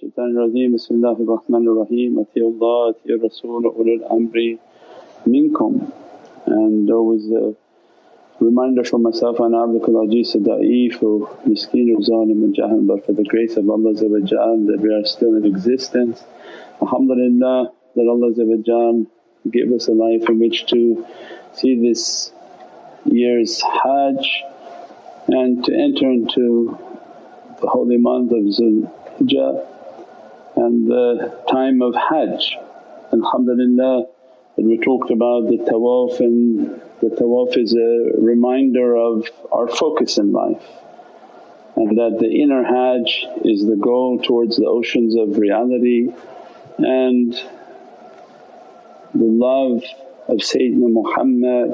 Shaitan Rajeem Bismillahir Rahmanir Raheem Atiullah, Atiur Rasul, Ulul Amri Minkum. And always a reminder for myself, and Abdul Ajiz Da'i for Miskeen of Zalim and Jahan, but for the grace of Allah that we are still in existence. Alhamdulillah that Allah gave us a life in which to see this year's Hajj and to enter into the holy month of Zulhijjah and the time of Hajj. And alhamdulillah that we talked about the tawaf and the tawaf is a reminder of our focus in life and that the inner Hajj is the goal towards the oceans of reality and the love of Sayyidina Muhammad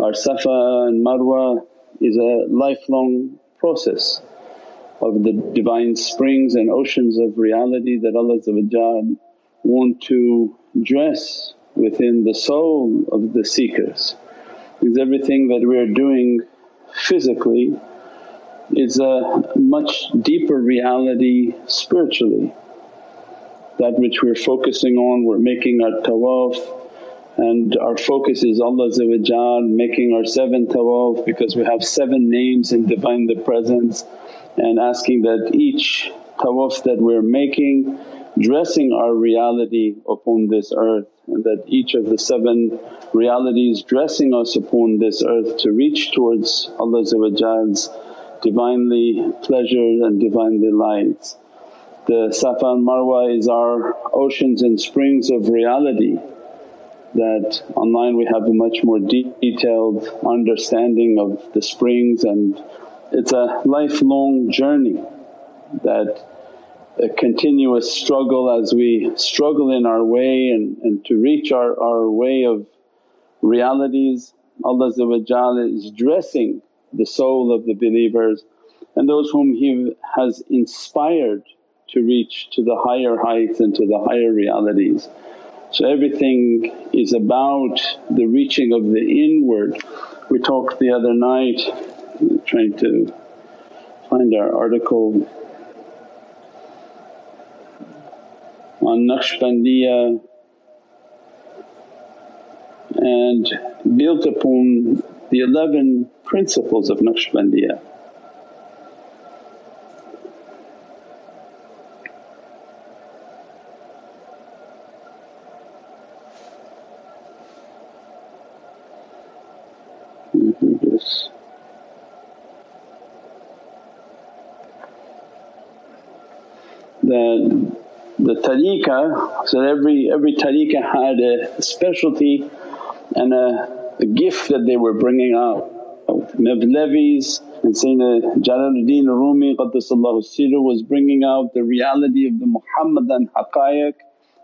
Our Safa and Marwa is a lifelong process of the divine springs and oceans of reality that Allah want to dress within the soul of the seekers. Because everything that we are doing physically is a much deeper reality spiritually. That which we're focusing on, we're making our tawaf and our focus is Allah making our seven tawaf because we have seven names in Divine the Presence and asking that each tawaf that we're making dressing our reality upon this earth and that each of the seven realities dressing us upon this earth to reach towards Allah's Divinely pleasures and Divinely lights. The Safa and Marwa is our oceans and springs of reality that online we have a much more detailed understanding of the springs and it's a lifelong journey that a continuous struggle as we struggle in our way and, and to reach our, our way of realities. Allah is dressing the soul of the believers and those whom He has inspired to reach to the higher heights and to the higher realities. So everything is about the reaching of the inward. We talked the other night trying to find our article on Naqshbandiya and built upon the 11 principles of Naqshbandiya. The tariqah, so every, every tariqah had a specialty and a, a gift that they were bringing out. Mevlevis and Sayyidina Jalaluddin Rumi Qaddasallahu Sirru was bringing out the reality of the Muhammadan haqqaiq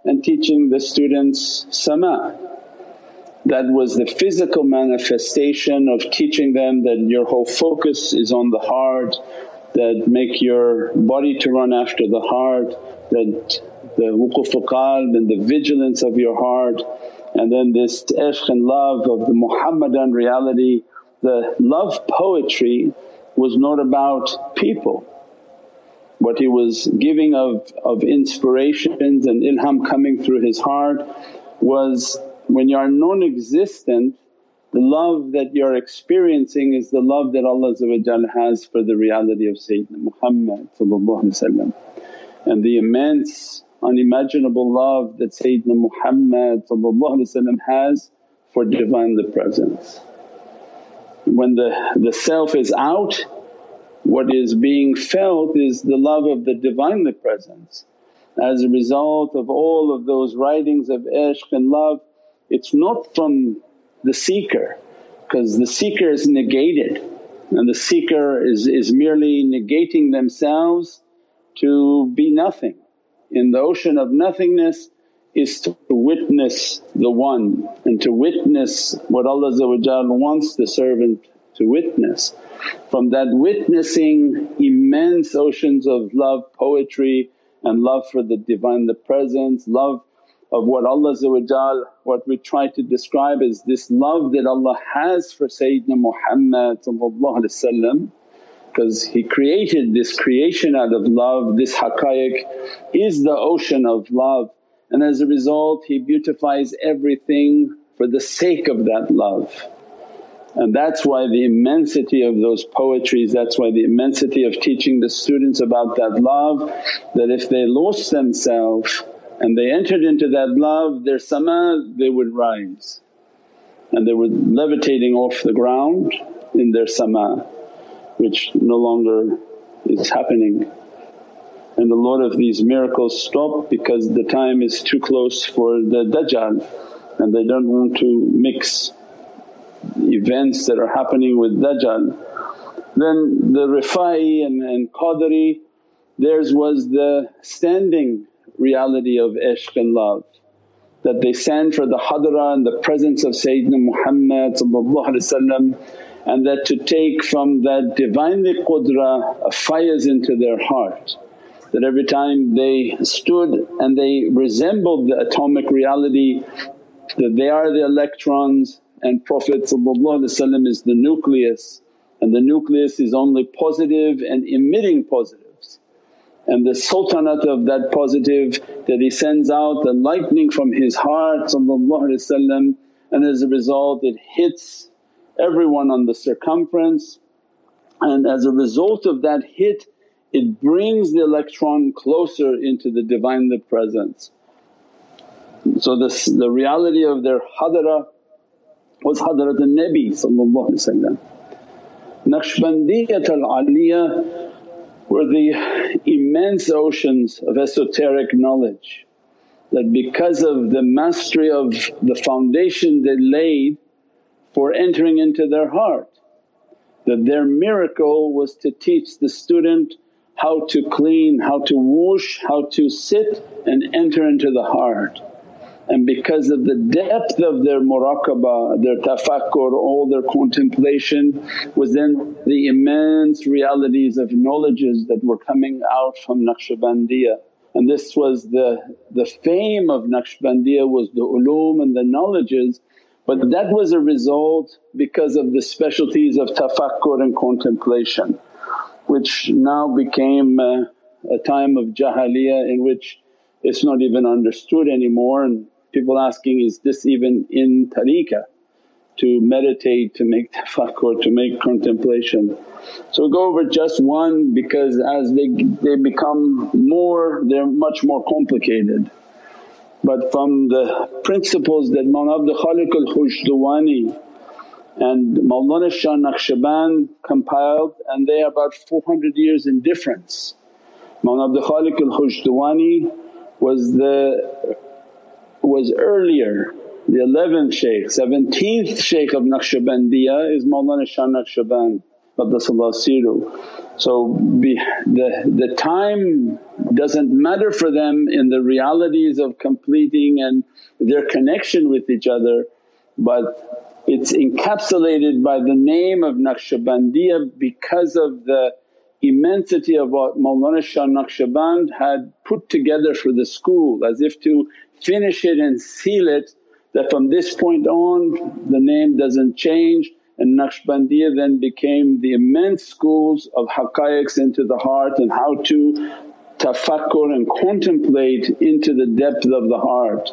and teaching the students sama. That was the physical manifestation of teaching them that your whole focus is on the heart, that make your body to run after the heart, that the wuquful qalb and the vigilance of your heart and then this ishq and love of the Muhammadan reality. The love poetry was not about people. What he was giving of, of inspirations and ilham coming through his heart was when you are non-existent the love that you're experiencing is the love that Allah has for the reality of Sayyidina Muhammad and the immense unimaginable love that Sayyidina Muhammad has for Divinely Presence. When the, the self is out what is being felt is the love of the Divinely Presence. As a result of all of those writings of ishq and love it's not from the seeker because the seeker is negated and the seeker is, is merely negating themselves to be nothing. In the ocean of nothingness is to witness the One and to witness what Allah wants the servant to witness. From that witnessing immense oceans of love, poetry and love for the Divine the Presence, love of what Allah what we try to describe is this love that Allah has for Sayyidina Muhammad because He created this creation out of love, this haqqaiq is the ocean of love. And as a result He beautifies everything for the sake of that love. And that's why the immensity of those poetries, that's why the immensity of teaching the students about that love that if they lost themselves and they entered into that love their sama they would rise. And they were levitating off the ground in their sama which no longer is happening. And a lot of these miracles stop because the time is too close for the Dajjal and they don't want to mix events that are happening with Dajjal. Then the Rifai and, and Qadri theirs was the standing reality of ishq and love that they stand for the hadra and the presence of Sayyidina Muhammad and that to take from that Divinely qudra fires into their heart. That every time they stood and they resembled the atomic reality that they are the electrons and Prophet is the nucleus and the nucleus is only positive and emitting positives. And the sultanate of that positive that he sends out the lightning from his heart and as a result it hits everyone on the circumference and as a result of that hit it brings the electron closer into the Divinely Presence. So this, the reality of their hadara was Hadrat al-Nabi Naqshbandiyat al-Aliyah were the immense oceans of esoteric knowledge that because of the mastery of the foundation they laid for entering into their heart. That their miracle was to teach the student how to clean, how to wash, how to sit and enter into the heart. And because of the depth of their muraqabah, their tafakkur, all their contemplation was then the immense realities of knowledges that were coming out from Naqshbandiyah. And this was the, the fame of Naqshbandiyah was the ulum and the knowledges but that was a result because of the specialties of tafakkur and contemplation which now became uh, a time of jahiliyyah in which it's not even understood anymore and people asking, is this even in tariqah to meditate, to make tafakkur, to make contemplation. So go over just one because as they, they become more they're much more complicated. But from the principles that Mawlana Abdul Khaliq al-Khujdawani and Mawlana Shah Naqshband compiled and they are about 400 years in difference. Mawlana Abdul Khaliq al-Khujdawani was the was earlier the 11th shaykh, 17th shaykh of Naqshbandiyah is Mawlana Shah Naqshband Qaddasallahu Siru. So be, the, the time doesn't matter for them in the realities of completing and their connection with each other but it's encapsulated by the name of Naqshbandiyah because of the immensity of what Mawlana Shah Naqshband had put together for the school as if to finish it and seal it that from this point on the name doesn't change and Naqshbandiyah then became the immense schools of haqqaiqs into the heart and how to tafakkur and contemplate into the depth of the heart.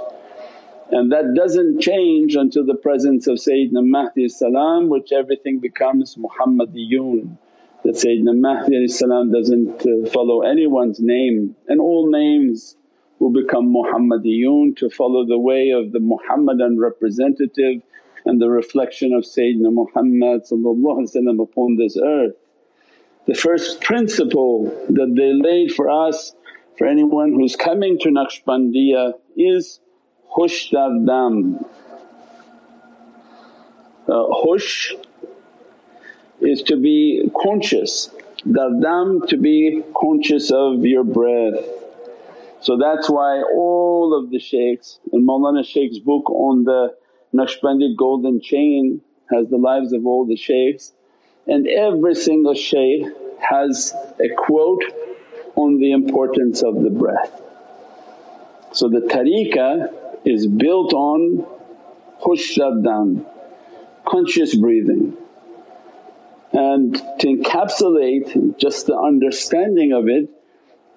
And that doesn't change until the presence of Sayyidina Mahdi salam which everything becomes Muhammadiyun. That Sayyidina Mahdi salam doesn't uh, follow anyone's name and all names will become Muhammadiyun to follow the way of the Muhammadan representative and the reflection of Sayyidina Muhammad upon this earth. The first principle that they laid for us for anyone who's coming to Naqshbandiyah is hush dardam. Uh, hush is to be conscious, dardam to be conscious of your breath. So that's why all of the shaykhs and Mawlana Shaykh's book on the Naqshbandi golden chain has the lives of all the shaykhs and every single shaykh has a quote on the importance of the breath. So the tariqah is built on hush conscious breathing. And to encapsulate just the understanding of it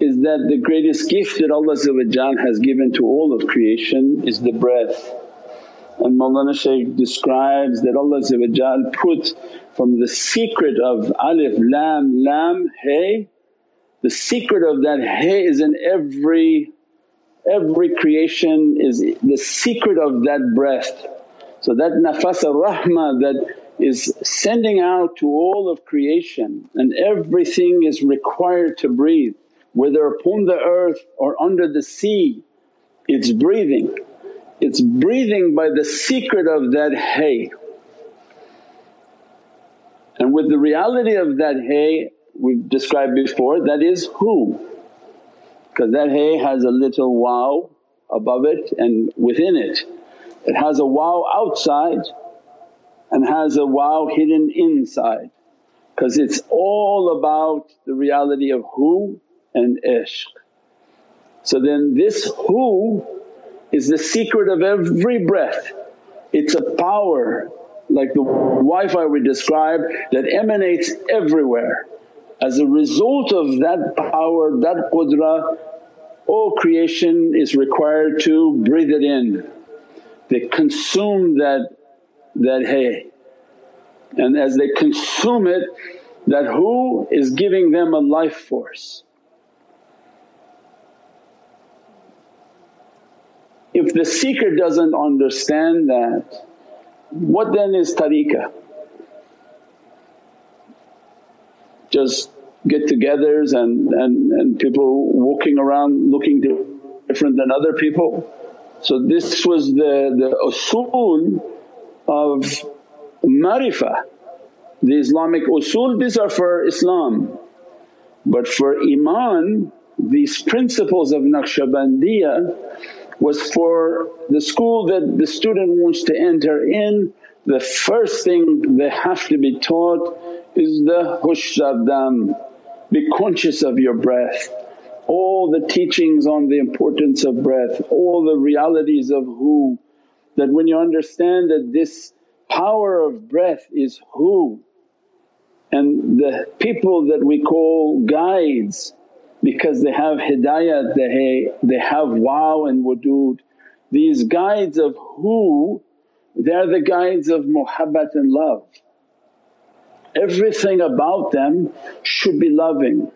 is that the greatest gift that Allah has given to all of creation is the breath. And Mawlana Shaykh describes that Allah put from the secret of alif, lam, lam, hay, the secret of that hay is in every, every creation is the secret of that breath. So that nafas ar-rahmah that is sending out to all of creation and everything is required to breathe whether upon the earth or under the sea, it's breathing. It's breathing by the secret of that hay. And with the reality of that hay we've described before that is who because that hay has a little wow above it and within it. It has a wow outside and has a wow hidden inside because it's all about the reality of who and ishq. So then this who is the secret of every breath. It's a power like the Wi-Fi we described that emanates everywhere. As a result of that power, that qudra, all creation is required to breathe it in. They consume that, that hay and as they consume it that who is giving them a life force. If the seeker doesn't understand that, what then is tariqah? Just get togethers and, and, and people walking around looking different than other people. So this was the, the usul of marifah. The Islamic usul these are for Islam but for iman these principles of Naqshbandiyah was for the school that the student wants to enter in, the first thing they have to be taught is the hushadam, be conscious of your breath. All the teachings on the importance of breath, all the realities of who, that when you understand that this power of breath is who and the people that we call guides because they have hidayat, they, they have wow and wudud. These guides of who, they're the guides of muhabbat and love. Everything about them should be loving.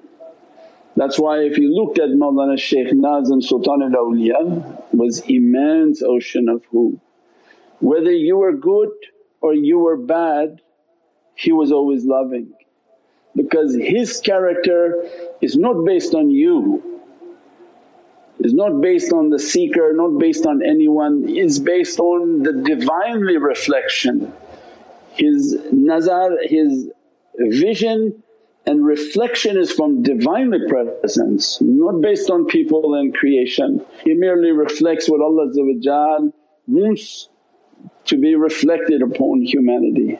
That's why if you looked at Mawlana Shaykh Nazim Sultan al-Awliya was immense ocean of who. Whether you were good or you were bad, he was always loving because his character is not based on you, is not based on the seeker, not based on anyone, is based on the Divinely reflection. His nazar, his vision and reflection is from Divinely presence, not based on people and creation. He merely reflects what Allah wants to be reflected upon humanity.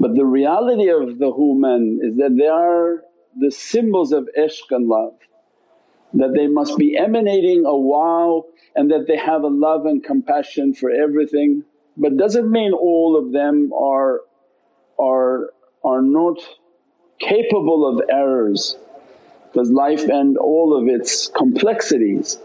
But the reality of the human is that they are the symbols of ishq and love, that they must be emanating a wow and that they have a love and compassion for everything. But doesn't mean all of them are, are, are not capable of errors because life and all of its complexities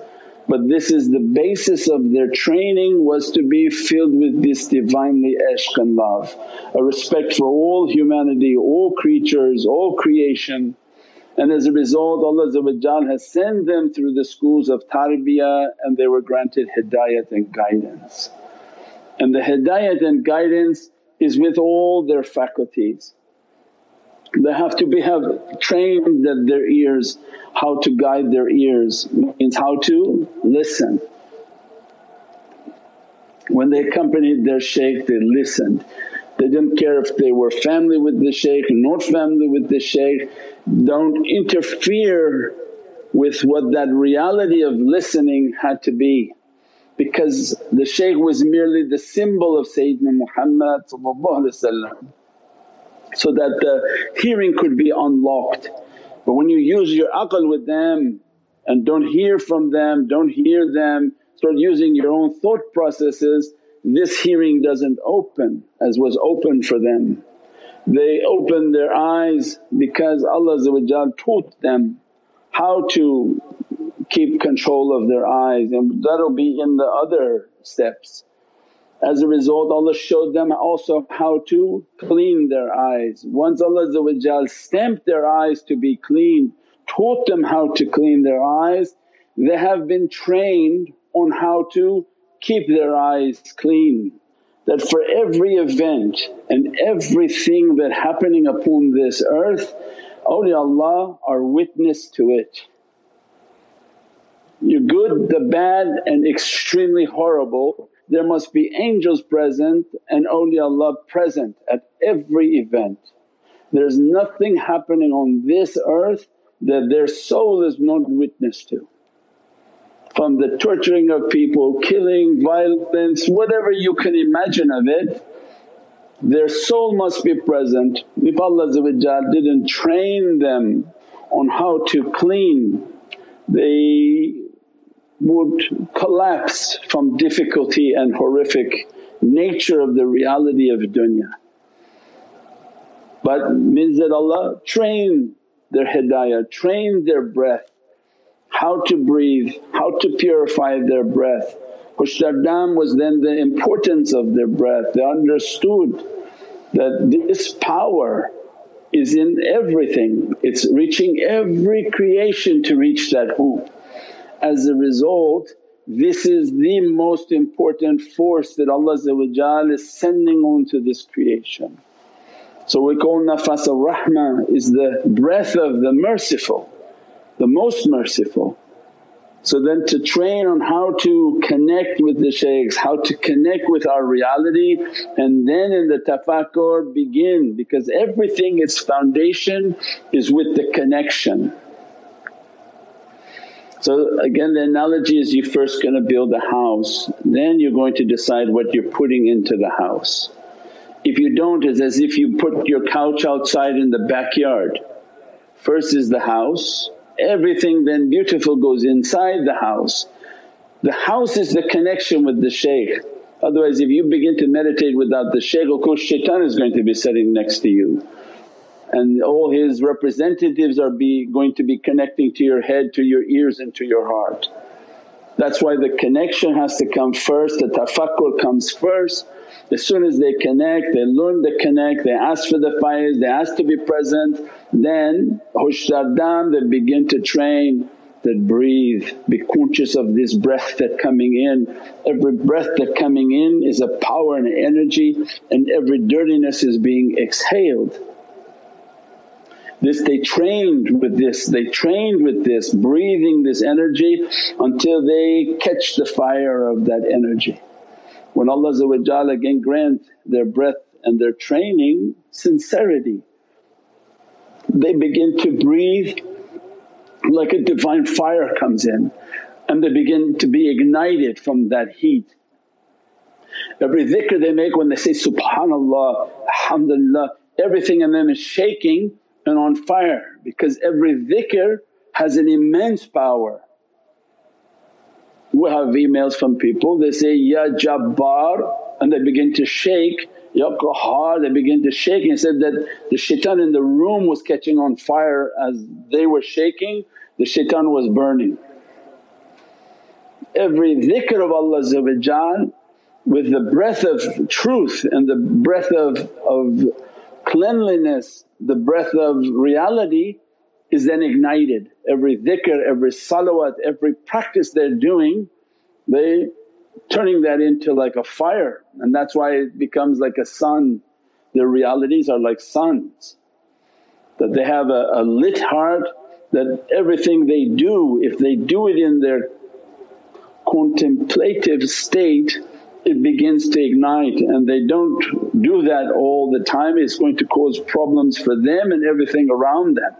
but this is the basis of their training was to be filled with this Divinely ishq and love, a respect for all humanity, all creatures, all creation. And as a result Allah has sent them through the schools of tarbiyah and they were granted hidayat and guidance. And the hidayat and guidance is with all their faculties. They have to be have trained that their ears how to guide their ears means how to listen. When they accompanied their shaykh they listened. They didn't care if they were family with the shaykh, not family with the shaykh, don't interfere with what that reality of listening had to be because the shaykh was merely the symbol of Sayyidina Muhammad so that the hearing could be unlocked. But when you use your aql with them and don't hear from them, don't hear them, start using your own thought processes, this hearing doesn't open as was open for them. They opened their eyes because Allah taught them how to keep control of their eyes and that'll be in the other steps. As a result Allah showed them also how to clean their eyes. Once Allah stamped their eyes to be clean, taught them how to clean their eyes, they have been trained on how to keep their eyes clean. That for every event and everything that happening upon this earth awliyaullah are witness to it. You're good, the bad and extremely horrible there must be angels present and awliyaullah present at every event. There's nothing happening on this earth that their soul is not witness to. From the torturing of people, killing, violence, whatever you can imagine of it, their soul must be present. If Allah didn't train them on how to clean, they would collapse from difficulty and horrific nature of the reality of dunya. But means that Allah train their hidayah, train their breath, how to breathe, how to purify their breath. Hushdardam was then the importance of their breath, they understood that this power is in everything, it's reaching every creation to reach that hu. As a result this is the most important force that Allah is sending onto this creation. So we call nafas al-rahmah is the breath of the merciful, the most merciful. So then to train on how to connect with the shaykhs, how to connect with our reality and then in the tafakkur begin because everything its foundation is with the connection. So again the analogy is you first going to build a house then you're going to decide what you're putting into the house. If you don't it's as if you put your couch outside in the backyard. First is the house, everything then beautiful goes inside the house. The house is the connection with the shaykh otherwise if you begin to meditate without the shaykh of course shaitan is going to be sitting next to you and all his representatives are be going to be connecting to your head, to your ears and to your heart. That's why the connection has to come first, the tafakkur comes first. As soon as they connect, they learn the connect, they ask for the faiz, they ask to be present, then hushdardam they begin to train that breathe, be conscious of this breath that coming in. Every breath that coming in is a power and energy and every dirtiness is being exhaled. This they trained with this, they trained with this, breathing this energy until they catch the fire of that energy. When Allah again grant their breath and their training sincerity, they begin to breathe like a divine fire comes in and they begin to be ignited from that heat. Every dhikr they make when they say, Subhanallah, Alhamdulillah, everything in them is shaking and on fire because every dhikr has an immense power. We have emails from people, they say, Ya Jabbar and they begin to shake, Ya Qahar, they begin to shake and said that the shaitan in the room was catching on fire as they were shaking, the shaitan was burning. Every dhikr of Allah with the breath of truth and the breath of, of cleanliness, the breath of reality is then ignited. Every dhikr, every salawat, every practice they're doing they turning that into like a fire and that's why it becomes like a sun. Their realities are like suns that they have a, a lit heart that everything they do if they do it in their contemplative state it begins to ignite and they don't do that all the time it's going to cause problems for them and everything around them.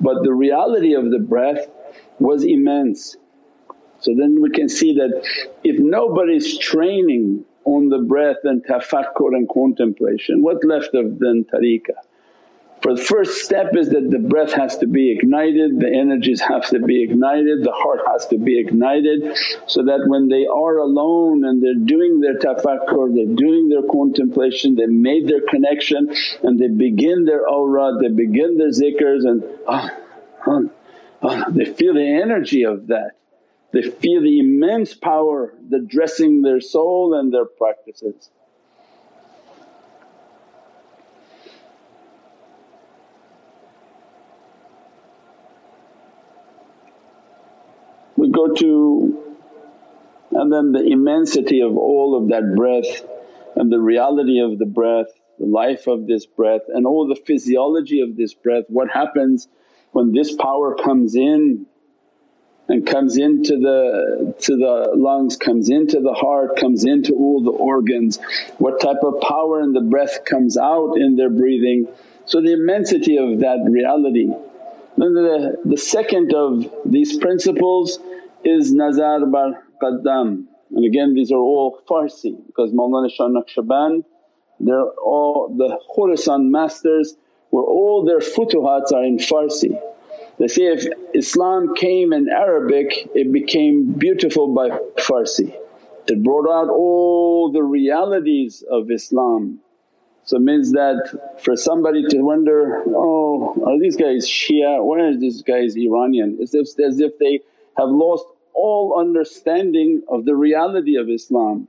But the reality of the breath was immense. So then we can see that if nobody's training on the breath and tafakkur and contemplation what left of then tariqah? For the first step is that the breath has to be ignited, the energies have to be ignited, the heart has to be ignited so that when they are alone and they're doing their tafakkur, they're doing their contemplation, they made their connection and they begin their awrad, they begin their zikrs and ah, ah, ah, they feel the energy of that. They feel the immense power that dressing their soul and their practices. Go to and then the immensity of all of that breath and the reality of the breath, the life of this breath and all the physiology of this breath, what happens when this power comes in and comes into the to the lungs, comes into the heart, comes into all the organs, what type of power in the breath comes out in their breathing. So the immensity of that reality. Then the, the second of these principles is Nazar bar Qadam and again these are all Farsi because Mawlana Shah Naqshband they're all the Khurasan masters where all their futuhats are in Farsi. They say if Islam came in Arabic it became beautiful by Farsi. It brought out all the realities of Islam. So it means that for somebody to wonder, oh are these guys Shia, why are these guys Iranian? If, as if they have lost all understanding of the reality of Islam.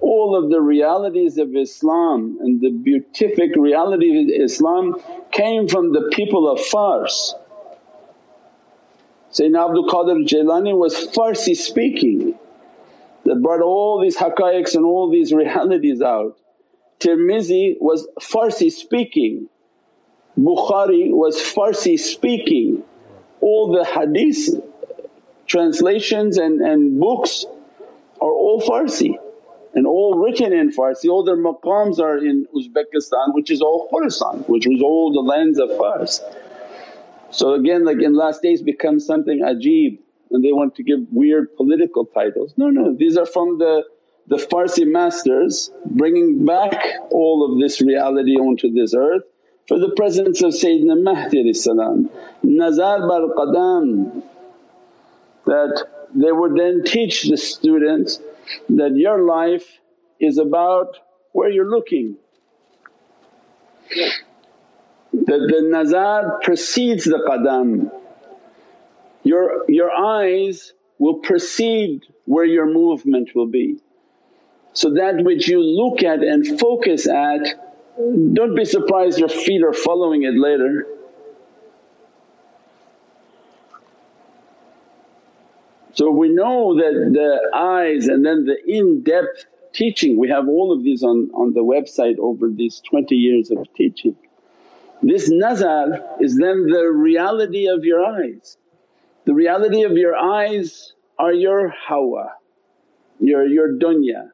All of the realities of Islam and the beatific reality of Islam came from the people of Fars. Sayyidina Abdul Qadir Jailani was Farsi speaking that brought all these haqqaiqs and all these realities out. Tirmizi was Farsi speaking, Bukhari was Farsi speaking, all the hadith translations and, and books are all Farsi and all written in Farsi, all their maqams are in Uzbekistan which is all Khurasan which was all the lands of Fars. So again like in last days becomes something ajib and they want to give weird political titles. No, no these are from the, the Farsi masters bringing back all of this reality onto this earth for the presence of Sayyidina Mahdi Nazar bar qadam that they would then teach the students that your life is about where you're looking. That the nazar precedes the qadam. Your, your eyes will precede where your movement will be. So that which you look at and focus at, don't be surprised your feet are following it later. So we know that the eyes and then the in-depth teaching, we have all of these on, on the website over these 20 years of teaching. This nazar is then the reality of your eyes. The reality of your eyes are your hawa, your, your dunya.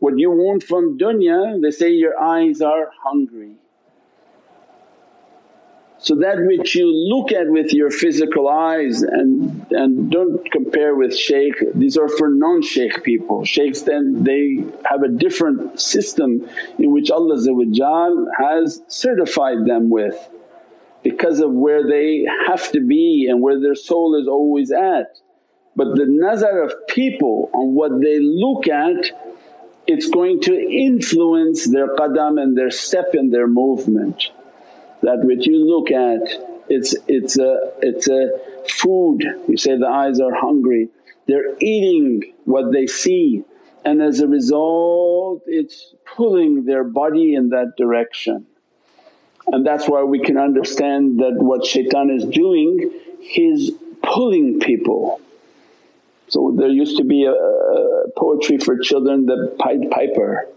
What you want from dunya they say your eyes are hungry. So that which you look at with your physical eyes and, and don't compare with shaykh, these are for non-shaykh people. Shaykhs then they have a different system in which Allah has certified them with because of where they have to be and where their soul is always at. But the nazar of people on what they look at it's going to influence their qadam and their step and their movement that which you look at it's, it's, a, it's a food, you say the eyes are hungry, they're eating what they see and as a result it's pulling their body in that direction. And that's why we can understand that what shaitan is doing, he's pulling people. So there used to be a, a poetry for children, the Pied Piper,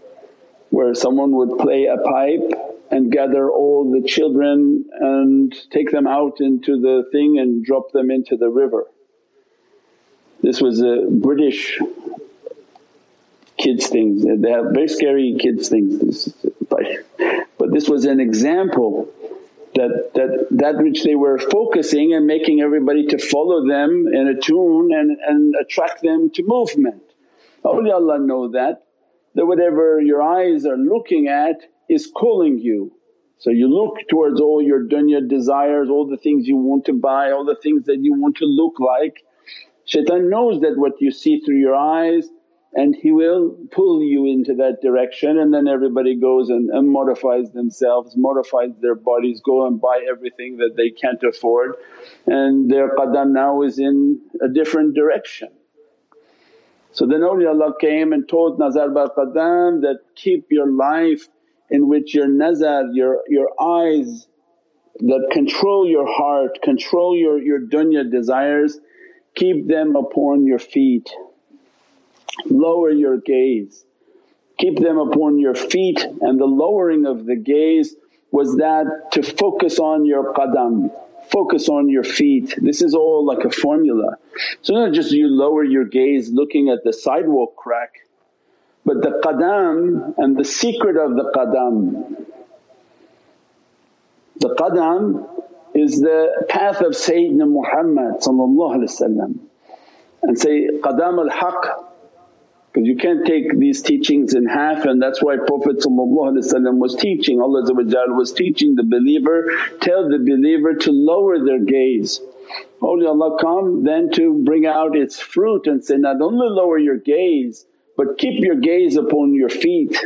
where someone would play a pipe and gather all the children and take them out into the thing and drop them into the river. This was a British kids things, they have very scary kids things but, but this was an example that, that that which they were focusing and making everybody to follow them in a tune and, and attract them to movement. Allah know that, that whatever your eyes are looking at is calling you. So you look towards all your dunya desires, all the things you want to buy, all the things that you want to look like. Shaitan knows that what you see through your eyes and he will pull you into that direction and then everybody goes and, and modifies themselves, modifies their bodies, go and buy everything that they can't afford and their qadam now is in a different direction. So then awliyaullah came and told Nazar bar Qadam that, keep your life in which your nazar, your, your eyes that control your heart, control your, your dunya desires, keep them upon your feet. Lower your gaze, keep them upon your feet and the lowering of the gaze was that to focus on your qadam, focus on your feet. This is all like a formula. So not just you lower your gaze looking at the sidewalk crack but the qadam and the secret of the qadam. The qadam is the path of Sayyidina Muhammad and say, qadam al-haq because you can't take these teachings in half and that's why Prophet was teaching, Allah was teaching the believer, tell the believer to lower their gaze. Allah come then to bring out its fruit and say, not only lower your gaze but keep your gaze upon your feet.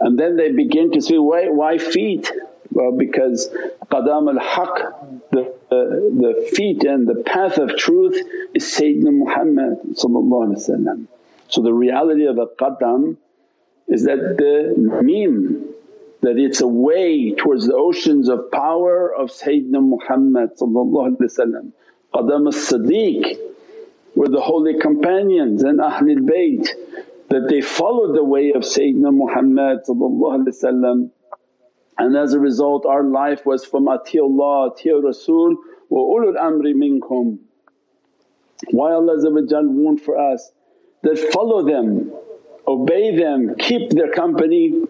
And then they begin to say, why, why feet? Well because qadam al-haq, the, uh, the feet and the path of truth is Sayyidina Muhammad So the reality of a qadam is that the mim, that it's a way towards the oceans of power of Sayyidina Muhammad Qadam as-Siddiq were the holy companions and Ahlul Bayt that they followed the way of Sayyidina Muhammad and as a result our life was from atiullah, atiyu Rasul wa ulul amri minkum. Why Allah warned for us that follow them, obey them, keep their company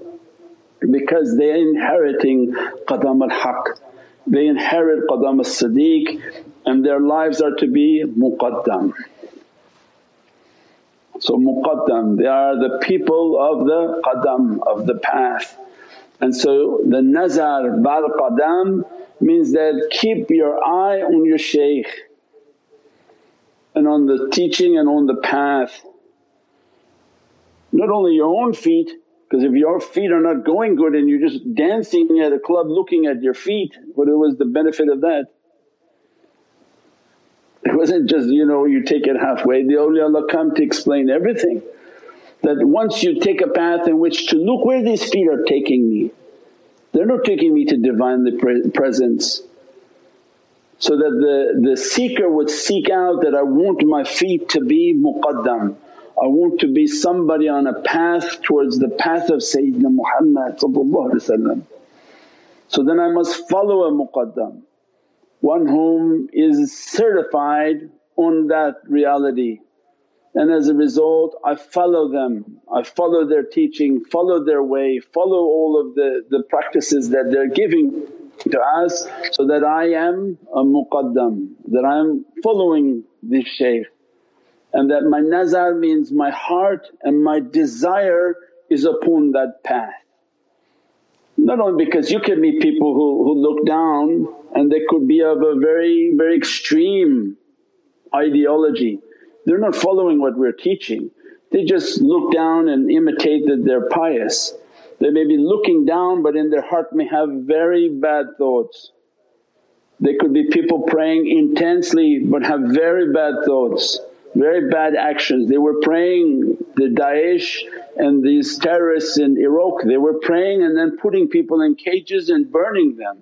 because they're inheriting qadam al-haq, they inherit qadam al-siddiq and their lives are to be muqaddam. So muqaddam, they are the people of the qadam, of the path. And so the nazar bar qadam means that keep your eye on your shaykh and on the teaching and on the path. Not only your own feet because if your feet are not going good and you're just dancing at a club looking at your feet, what was the benefit of that? It wasn't just you know you take it halfway, the awliyaullah come to explain everything. That once you take a path in which to look where these feet are taking me, they're not taking me to Divinely pre- Presence. So that the, the seeker would seek out that I want my feet to be muqaddam, I want to be somebody on a path towards the path of Sayyidina Muhammad So then I must follow a muqaddam one whom is certified on that reality. And as a result I follow them, I follow their teaching, follow their way, follow all of the, the practices that they're giving to us so that I am a muqaddam, that I am following this shaykh. And that my nazar means my heart and my desire is upon that path. Not only because you can meet people who, who look down and they could be of a very, very extreme ideology. They're not following what we're teaching, they just look down and imitate that they're pious. They may be looking down but in their heart may have very bad thoughts. They could be people praying intensely but have very bad thoughts very bad actions. They were praying the Daesh and these terrorists in Iraq, they were praying and then putting people in cages and burning them.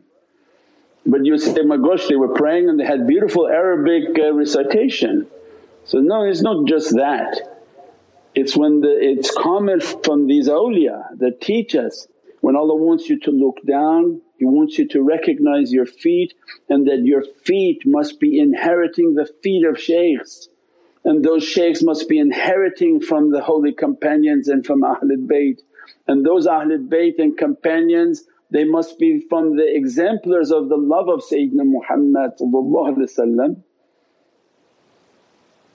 But you say, my gosh they were praying and they had beautiful Arabic uh, recitation. So no it's not just that. It's when the it's comment from these awliya that teach us when Allah wants you to look down, He wants you to recognize your feet and that your feet must be inheriting the feet of shaykhs and those shaykhs must be inheriting from the holy companions and from Ahlul Bayt. And those Ahlul Bayt and companions they must be from the exemplars of the love of Sayyidina Muhammad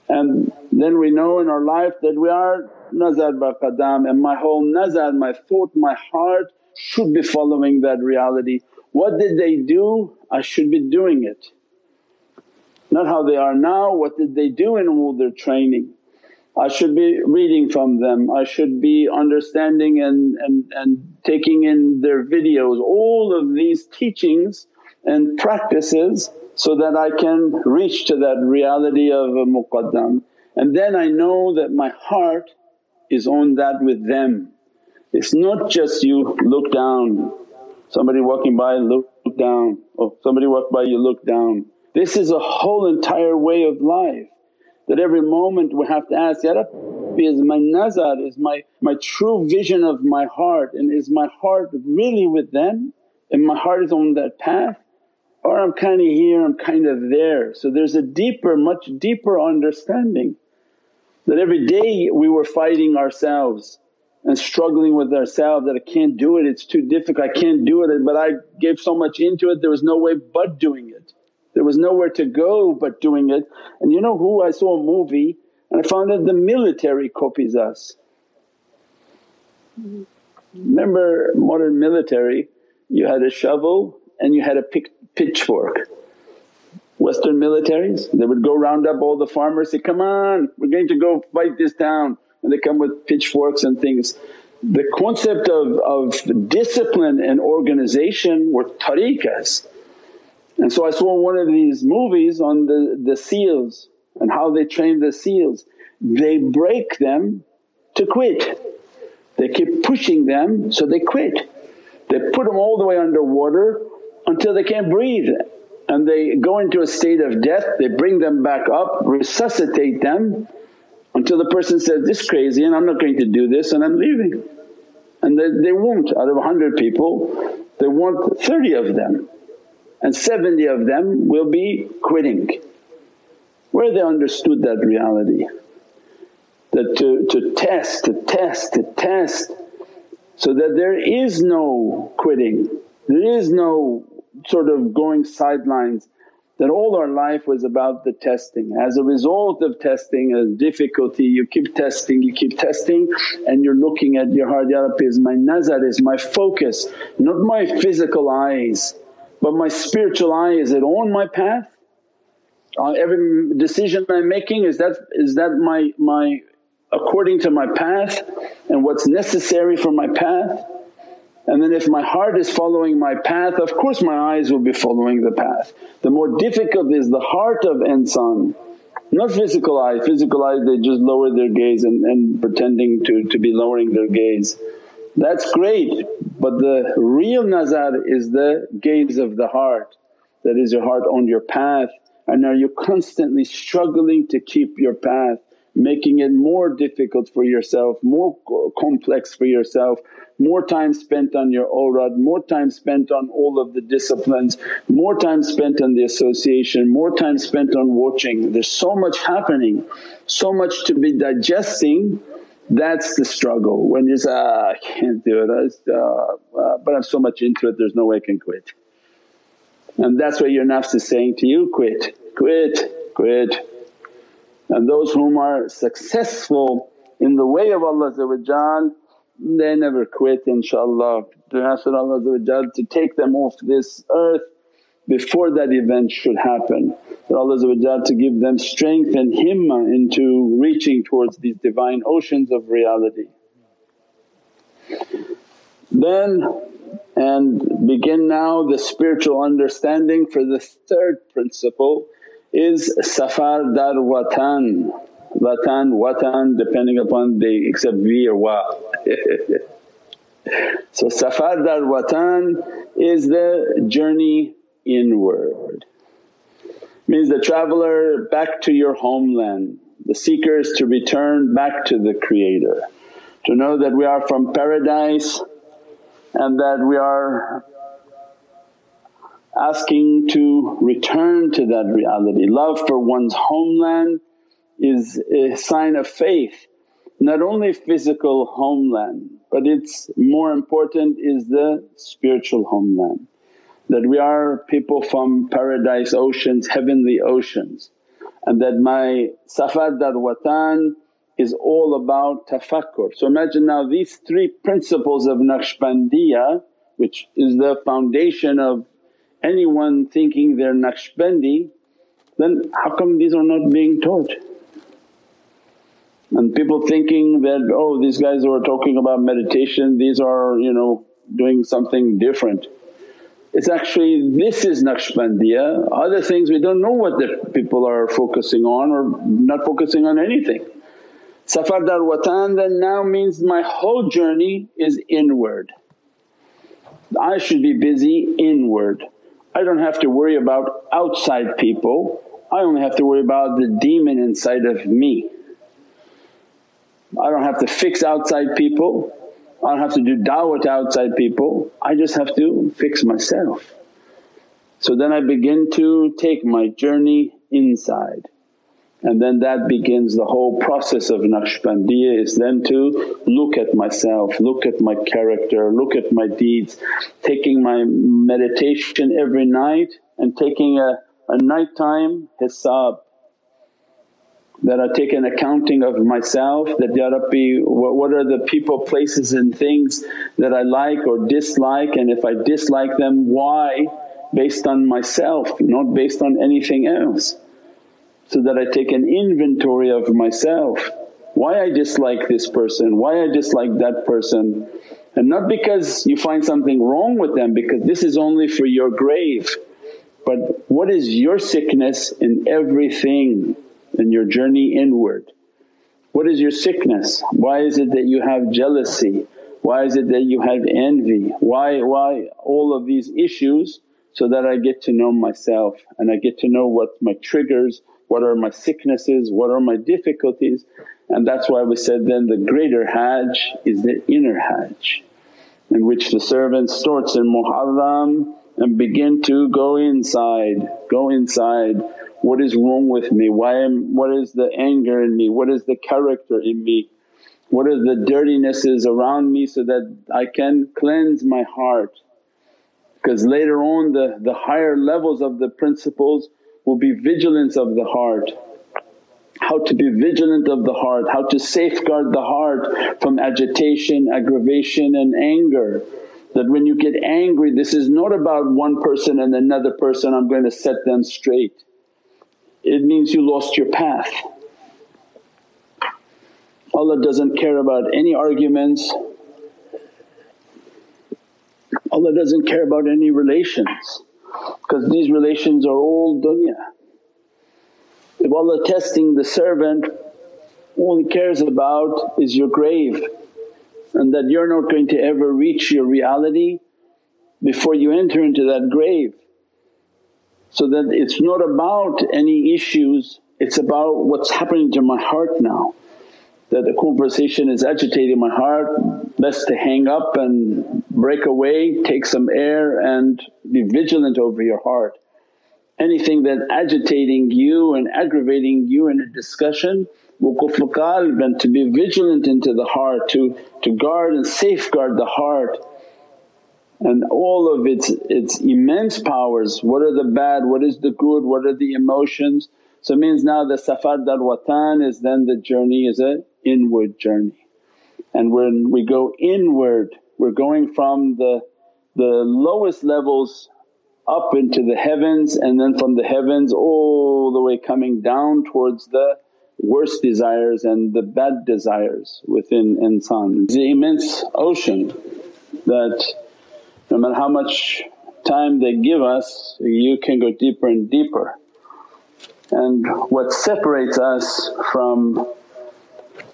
And then we know in our life that we are nazar ba qadam and my whole nazar, my thought, my heart should be following that reality. What did they do? I should be doing it. Not how they are now, what did they do in all their training? I should be reading from them, I should be understanding and, and, and taking in their videos, all of these teachings and practices so that I can reach to that reality of a muqaddam. And then I know that my heart is on that with them. It's not just you look down, somebody walking by look down, or somebody walk by you look down. This is a whole entire way of life that every moment we have to ask, Ya Rabbi is my nazar, is my, my true vision of my heart and is my heart really with them and my heart is on that path or I'm kind of here, I'm kind of there. So there's a deeper, much deeper understanding that every day we were fighting ourselves and struggling with ourselves that I can't do it, it's too difficult, I can't do it but I gave so much into it there was no way but doing it. There was nowhere to go but doing it. And you know who I saw a movie and I found that the military copies us. Remember modern military, you had a shovel and you had a pitchfork. Western militaries, they would go round up all the farmers, say, come on we're going to go fight this town and they come with pitchforks and things. The concept of, of discipline and organization were tariqas and so I saw one of these movies on the, the seals and how they train the seals. They break them to quit. They keep pushing them so they quit. They put them all the way underwater until they can't breathe and they go into a state of death, they bring them back up, resuscitate them until the person says, this is crazy and I'm not going to do this and I'm leaving. And they, they won't, out of 100 people they want 30 of them and 70 of them will be quitting. Where they understood that reality. That to, to test, to test, to test. So that there is no quitting, there is no sort of going sidelines. That all our life was about the testing. As a result of testing a difficulty you keep testing, you keep testing and you're looking at your heart, Ya Rabbi is my nazar, is my focus, not my physical eyes but my spiritual eye is it on my path? On every decision I'm making is that is that my my according to my path and what's necessary for my path? And then if my heart is following my path of course my eyes will be following the path. The more difficult is the heart of insan not physical eyes, physical eyes they just lower their gaze and, and pretending to, to be lowering their gaze. That's great. But the real nazar is the gaze of the heart. That is your heart on your path. And are you constantly struggling to keep your path making it more difficult for yourself, more complex for yourself, more time spent on your awrad, more time spent on all of the disciplines, more time spent on the association, more time spent on watching. There's so much happening, so much to be digesting that's the struggle when you say, ah, I can't do it, I, uh, uh, but I'm so much into it there's no way I can quit. And that's what your nafs is saying to you, quit, quit, quit. And those whom are successful in the way of Allah they never quit inshaAllah. To ask Allah to take them off this earth before that event should happen. That Allah to give them strength and himmah into reaching towards these divine oceans of reality. Then and begin now the spiritual understanding for the third principle is safar dar watan, watan, watan depending upon the except V or Wa. so safar dar watan is the journey inward. Means the traveller back to your homeland, the seeker is to return back to the Creator, to know that we are from paradise and that we are asking to return to that reality. Love for one's homeland is a sign of faith, not only physical homeland but it's more important is the spiritual homeland that we are people from paradise oceans, heavenly oceans and that my safar dar watan is all about tafakkur. So imagine now these three principles of Naqshbandiya which is the foundation of anyone thinking they're Naqshbandi then how come these are not being taught? And people thinking that, oh these guys who are talking about meditation these are you know doing something different. It's actually this is Naqshbandiya, other things we don't know what the people are focusing on or not focusing on anything. Safar dar watan then now means my whole journey is inward. I should be busy inward. I don't have to worry about outside people, I only have to worry about the demon inside of me. I don't have to fix outside people, I don't have to do da'wah to outside people, I just have to fix myself. So then I begin to take my journey inside. And then that begins the whole process of Naqshbandiya is then to look at myself, look at my character, look at my deeds, taking my meditation every night and taking a, a nighttime hisab that I take an accounting of myself that, Ya Rabbi what, what are the people, places and things that I like or dislike? And if I dislike them why? Based on myself not based on anything else. So that I take an inventory of myself. Why I dislike this person, why I dislike that person? And not because you find something wrong with them because this is only for your grave. But what is your sickness in everything in your journey inward? What is your sickness? Why is it that you have jealousy? Why is it that you have envy? Why, why all of these issues so that I get to know myself and I get to know what my triggers, what are my sicknesses, what are my difficulties and that's why we said then the greater Hajj is the inner Hajj in which the servant starts in Muharram and begin to go inside, go inside what is wrong with me, why am, what is the anger in me, what is the character in me, what are the dirtinesses around me so that I can cleanse my heart. Because later on the, the higher levels of the principles will be vigilance of the heart, how to be vigilant of the heart, how to safeguard the heart from agitation, aggravation and anger. That when you get angry this is not about one person and another person I'm going to set them straight. It means you lost your path. Allah doesn't care about any arguments, Allah doesn't care about any relations because these relations are all dunya. If Allah testing the servant all He cares about is your grave and that you're not going to ever reach your reality before you enter into that grave. So that it's not about any issues, it's about what's happening to my heart now. That the conversation is agitating my heart, best to hang up and break away, take some air and be vigilant over your heart. Anything that agitating you and aggravating you in a discussion, wuquful qalb and to be vigilant into the heart, to, to guard and safeguard the heart and all of its, its immense powers, what are the bad, what is the good, what are the emotions. So it means now the safar dar watan is then the journey is an inward journey. And when we go inward we're going from the, the lowest levels up into the heavens and then from the heavens all the way coming down towards the worst desires and the bad desires within insan. It's an immense ocean that no matter how much time they give us you can go deeper and deeper. And what separates us from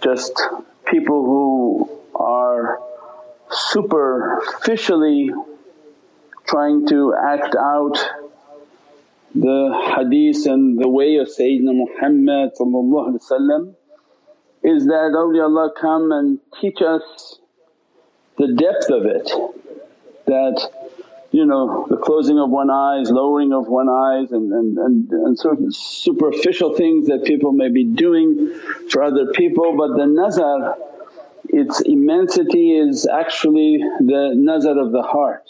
just people who are superficially trying to act out the hadith and the way of Sayyidina Muhammad is that awliyaullah come and teach us the depth of it that you know the closing of one eyes, lowering of one eyes and, and, and, and sort of superficial things that people may be doing for other people. But the nazar its immensity is actually the nazar of the heart.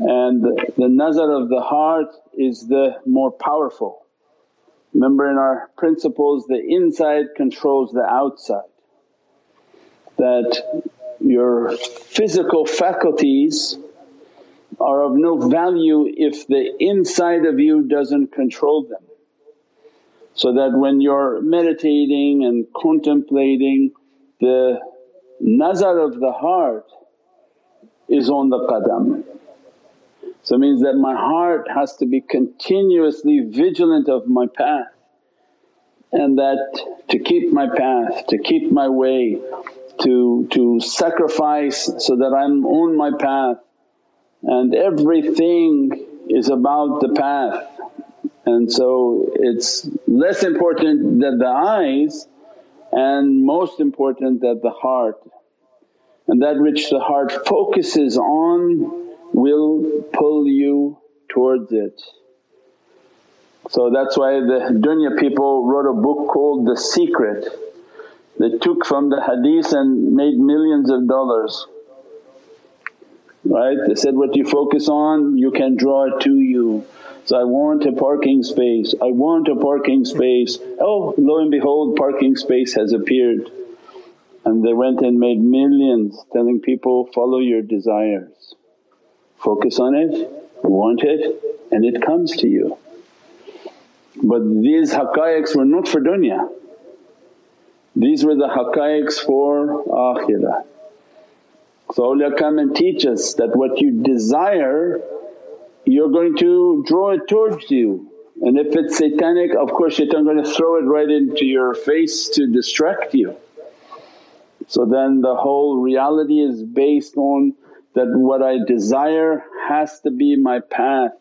And the, the nazar of the heart is the more powerful. Remember in our principles the inside controls the outside, that your physical faculties are of no value if the inside of you doesn't control them. So that when you're meditating and contemplating the nazar of the heart is on the qadam. So it means that my heart has to be continuously vigilant of my path and that to keep my path, to keep my way, to, to sacrifice so that I'm on my path and everything is about the path. And so it's less important that the eyes and most important that the heart and that which the heart focuses on will pull you towards it. So that's why the dunya people wrote a book called The Secret. They took from the hadith and made millions of dollars. Right? They said, what you focus on you can draw it to you. So I want a parking space, I want a parking space. Oh lo and behold parking space has appeared. And they went and made millions telling people, follow your desires. Focus on it, want it and it comes to you. But these haqqaiqs were not for dunya, these were the haqqaiqs for akhirah. So awliya come and teach us that what you desire you're going to draw it towards you and if it's satanic of course shaitan going to throw it right into your face to distract you. So then the whole reality is based on that what I desire has to be my path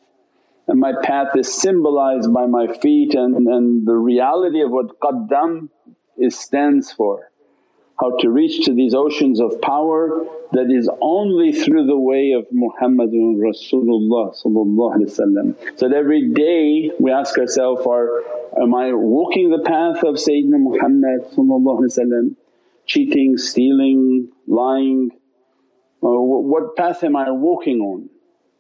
and my path is symbolized by my feet and, and the reality of what qadam is stands for. How to reach to these oceans of power that is only through the way of Muhammadun Rasulullah So that every day we ask ourselves, are, am I walking the path of Sayyidina Muhammad cheating, stealing, lying, uh, what path am I walking on?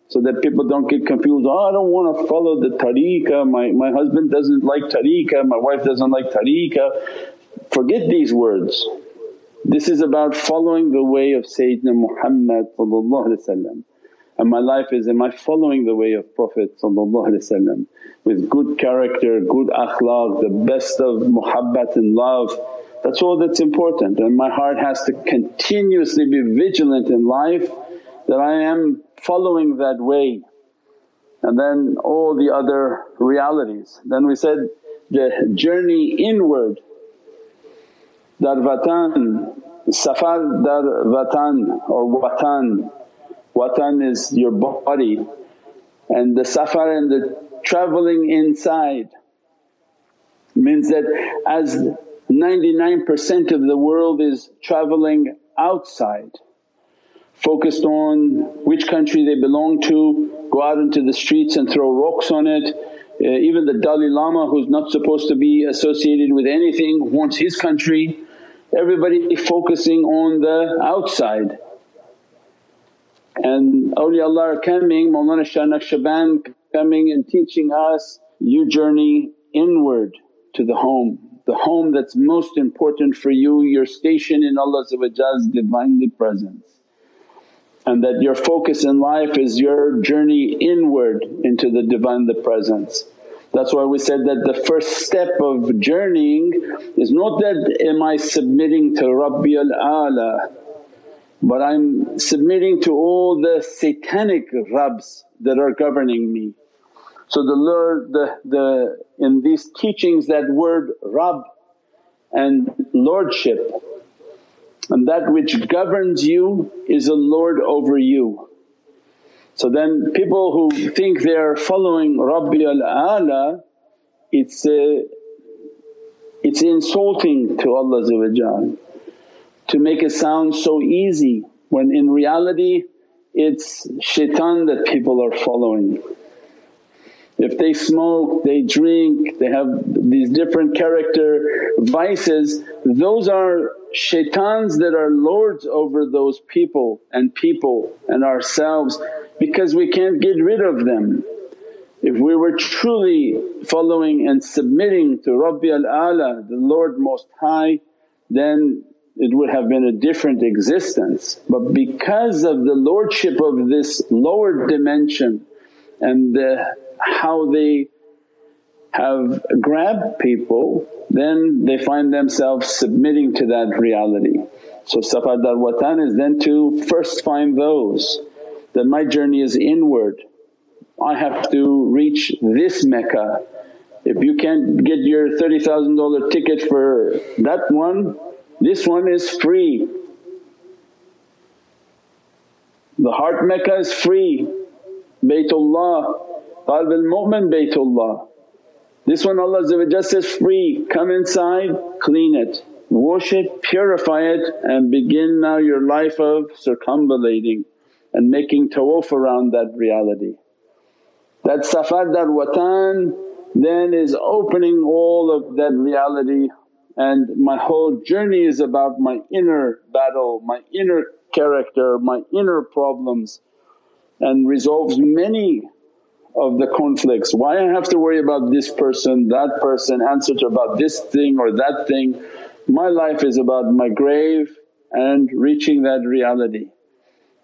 so that people don't get confused, oh I don't want to follow the tariqah, my, my husband doesn't like tariqah, my wife doesn't like tariqah. Forget these words. This is about following the way of Sayyidina Muhammad and my life is am I following the way of Prophet with good character, good akhlaq, the best of muhabbat and love. That's all that's important and my heart has to continuously be vigilant in life that I am following that way and then all the other realities. Then we said the journey inward, darvatan, safar dar vatan or watan. Watan is your body and the safar and the travelling inside means that as 99% of the world is travelling outside focused on which country they belong to, go out into the streets and throw rocks on it. Uh, even the Dalai Lama who's not supposed to be associated with anything wants his country. Everybody focusing on the outside. And awliyaullah are coming, Mawlana Shah Naqshband coming and teaching us, you journey inward to the home, the home that's most important for you, your station in Allah's Divinely Presence and that your focus in life is your journey inward into the Divinely Presence. That's why we said that the first step of journeying is not that, am I submitting to Rabbi al-Ala but I'm submitting to all the satanic Rabbs that are governing me. So the Lord, the, the in these teachings that word Rabb and Lordship and that which governs you is a Lord over you. So then people who think they are following Rabbi al-Ala it's, uh, it's insulting to Allah to make it sound so easy when in reality it's shaitan that people are following. If they smoke, they drink, they have these different character vices, those are shaitans that are lords over those people and people and ourselves because we can't get rid of them. If we were truly following and submitting to Rabbi al-Ala, the Lord Most High, then it would have been a different existence. But because of the lordship of this lower dimension and the, how they have grabbed people, then they find themselves submitting to that reality. So Safar Dar Watan is then to first find those that my journey is inward. I have to reach this Mecca. If you can't get your $30,000 ticket for that one, this one is free. The heart Mecca is free, Baytullah, Qalb al Mu'min Baytullah. This one Allah says, free, come inside, clean it, wash it, purify it and begin now your life of circumambulating and making tawaf around that reality. That Safar Dar Watan then is opening all of that reality and my whole journey is about my inner battle, my inner character, my inner problems and resolves many of the conflicts. Why I have to worry about this person, that person, answer to about this thing or that thing. My life is about my grave and reaching that reality.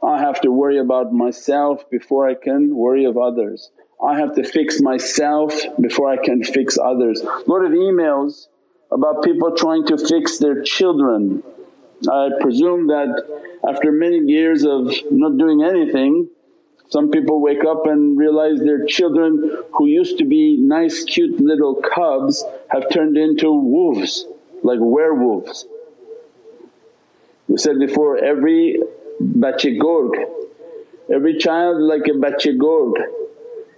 I have to worry about myself before I can worry of others. I have to fix myself before I can fix others. A lot of emails about people trying to fix their children. I presume that after many years of not doing anything some people wake up and realize their children who used to be nice cute little cubs have turned into wolves like werewolves. We said before every bache gorg, every child like a bache gorg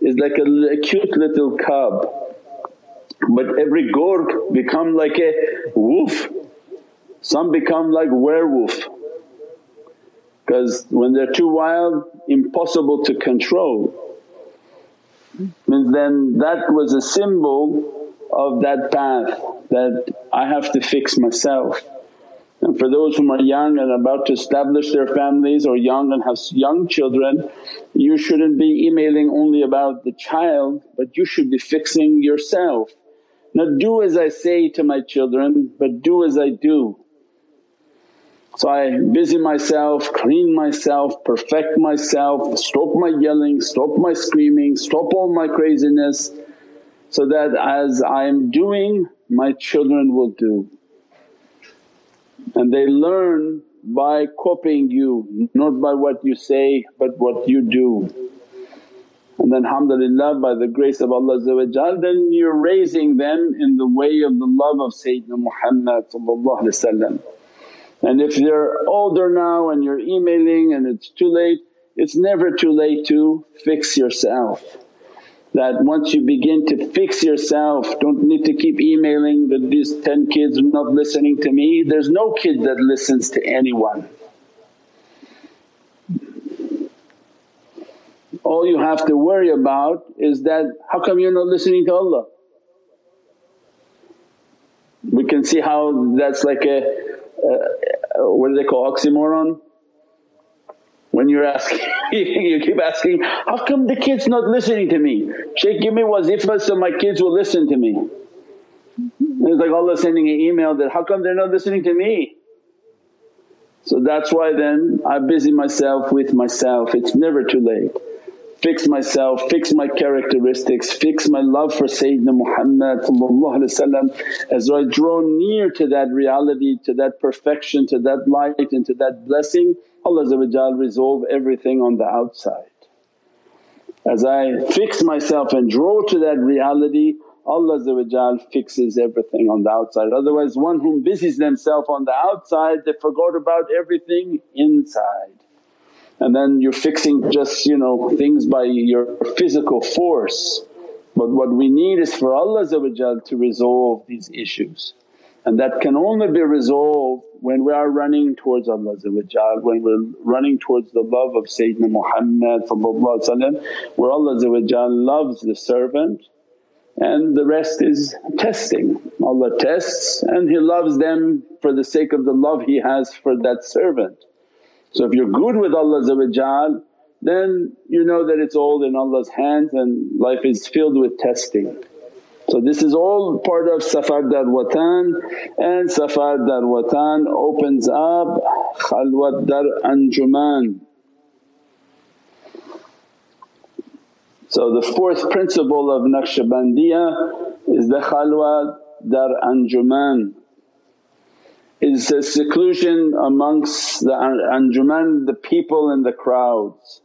is like a, a cute little cub. But every gorg become like a wolf, some become like werewolf. Because when they're too wild impossible to control. Means then that was a symbol of that path that I have to fix myself. And for those who are young and about to establish their families or young and have young children, you shouldn't be emailing only about the child but you should be fixing yourself. Not do as I say to my children but do as I do. So I busy myself, clean myself, perfect myself, stop my yelling, stop my screaming, stop all my craziness so that as I am doing my children will do. And they learn by copying you, not by what you say but what you do. And then alhamdulillah by the grace of Allah then you're raising them in the way of the love of Sayyidina Muhammad And if they're older now and you're emailing and it's too late, it's never too late to fix yourself. That once you begin to fix yourself, don't need to keep emailing that these 10 kids are not listening to me. There's no kid that listens to anyone. All you have to worry about is that, how come you're not listening to Allah? We can see how that's like a, a what do they call oxymoron? When you're asking, you keep asking, how come the kid's not listening to me? Shaykh give me wazifa so my kids will listen to me. It's like Allah sending an email that, how come they're not listening to me? So that's why then I busy myself with myself, it's never too late fix myself, fix my characteristics, fix my love for Sayyidina Muhammad as I draw near to that reality, to that perfection, to that light and to that blessing Allah resolve everything on the outside. As I fix myself and draw to that reality Allah fixes everything on the outside. Otherwise one whom busies themselves on the outside they forgot about everything inside and then you're fixing just you know things by your physical force. But what we need is for Allah to resolve these issues and that can only be resolved when we are running towards Allah when we're running towards the love of Sayyidina Muhammad where Allah loves the servant and the rest is testing. Allah tests and He loves them for the sake of the love He has for that servant. So if you're good with Allah then you know that it's all in Allah's hands and life is filled with testing. So this is all part of Safar Dar Watan and Safar Dar Watan opens up Khalwat Dar Anjuman. So the fourth principle of Naqshbandiya is the Khalwat Dar Anjuman is the seclusion amongst the Anjuman, the people and the crowds.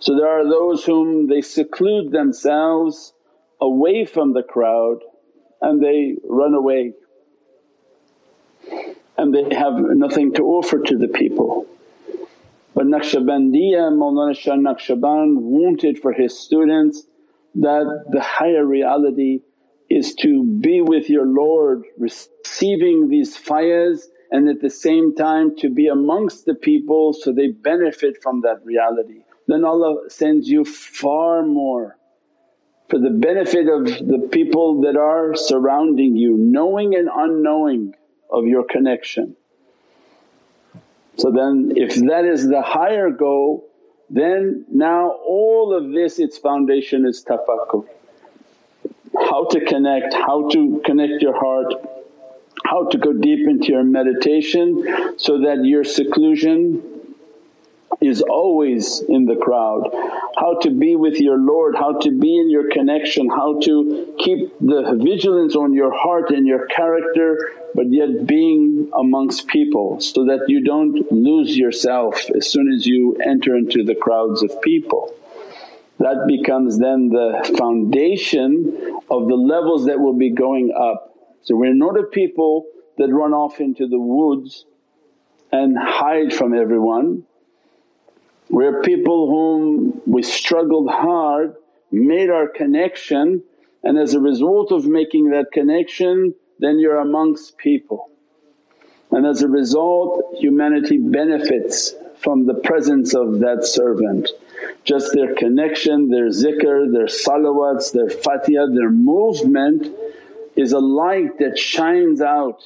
So there are those whom they seclude themselves away from the crowd and they run away and they have nothing to offer to the people. But Naqshbandiya, Mawlana Shah Naqshband wanted for his students that the higher reality is to be with your Lord receiving these fayaz and at the same time to be amongst the people so they benefit from that reality. Then Allah sends you far more for the benefit of the people that are surrounding you, knowing and unknowing of your connection. So then if that is the higher goal then now all of this its foundation is tafakkur. How to connect, how to connect your heart, how to go deep into your meditation so that your seclusion is always in the crowd. How to be with your Lord, how to be in your connection, how to keep the vigilance on your heart and your character but yet being amongst people so that you don't lose yourself as soon as you enter into the crowds of people. That becomes then the foundation of the levels that will be going up. So we're not a people that run off into the woods and hide from everyone we're people whom we struggled hard, made our connection and as a result of making that connection then you're amongst people. And as a result humanity benefits from the presence of that servant. Just their connection, their zikr, their salawats, their fatiha, their movement is a light that shines out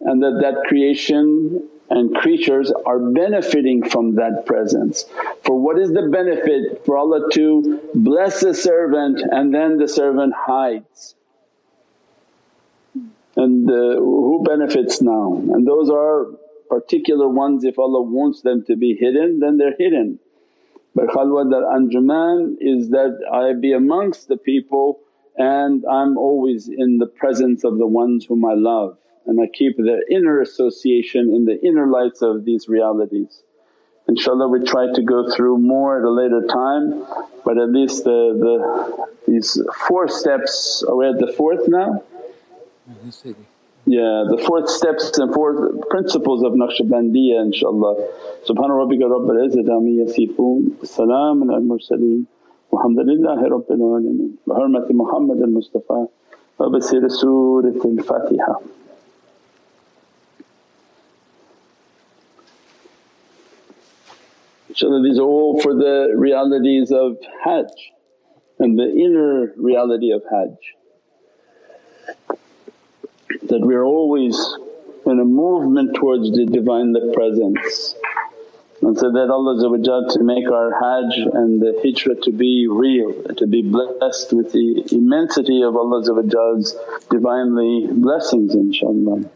and that that creation and creatures are benefiting from that presence. For what is the benefit for Allah to bless the servant and then the servant hides? And uh, who benefits now? And those are particular ones if Allah wants them to be hidden then they're hidden. But khalwat al-anjuman is that I be amongst the people and I'm always in the presence of the ones whom I love and I keep the inner association in the inner lights of these realities. InshaAllah we try to go through more at a later time but at least the, the these four steps, are we at the fourth now? Yeah, the fourth steps and fourth principles of Naqshbandiya inshaAllah. Subhana rabbika rabbil izzati amma yasifoon, salaamun al mursaleen walhamdulillahi rabbil alameen. Bi hurmati Muhammad al-Mustafa wa basir Surat al-Fatiha. InshaAllah these are all for the realities of Hajj and the inner reality of Hajj. That we're always in a movement towards the Divinely Presence and so that Allah to make our Hajj and the Hijrah to be real, to be blessed with the immensity of Allah's Divinely blessings inshaAllah.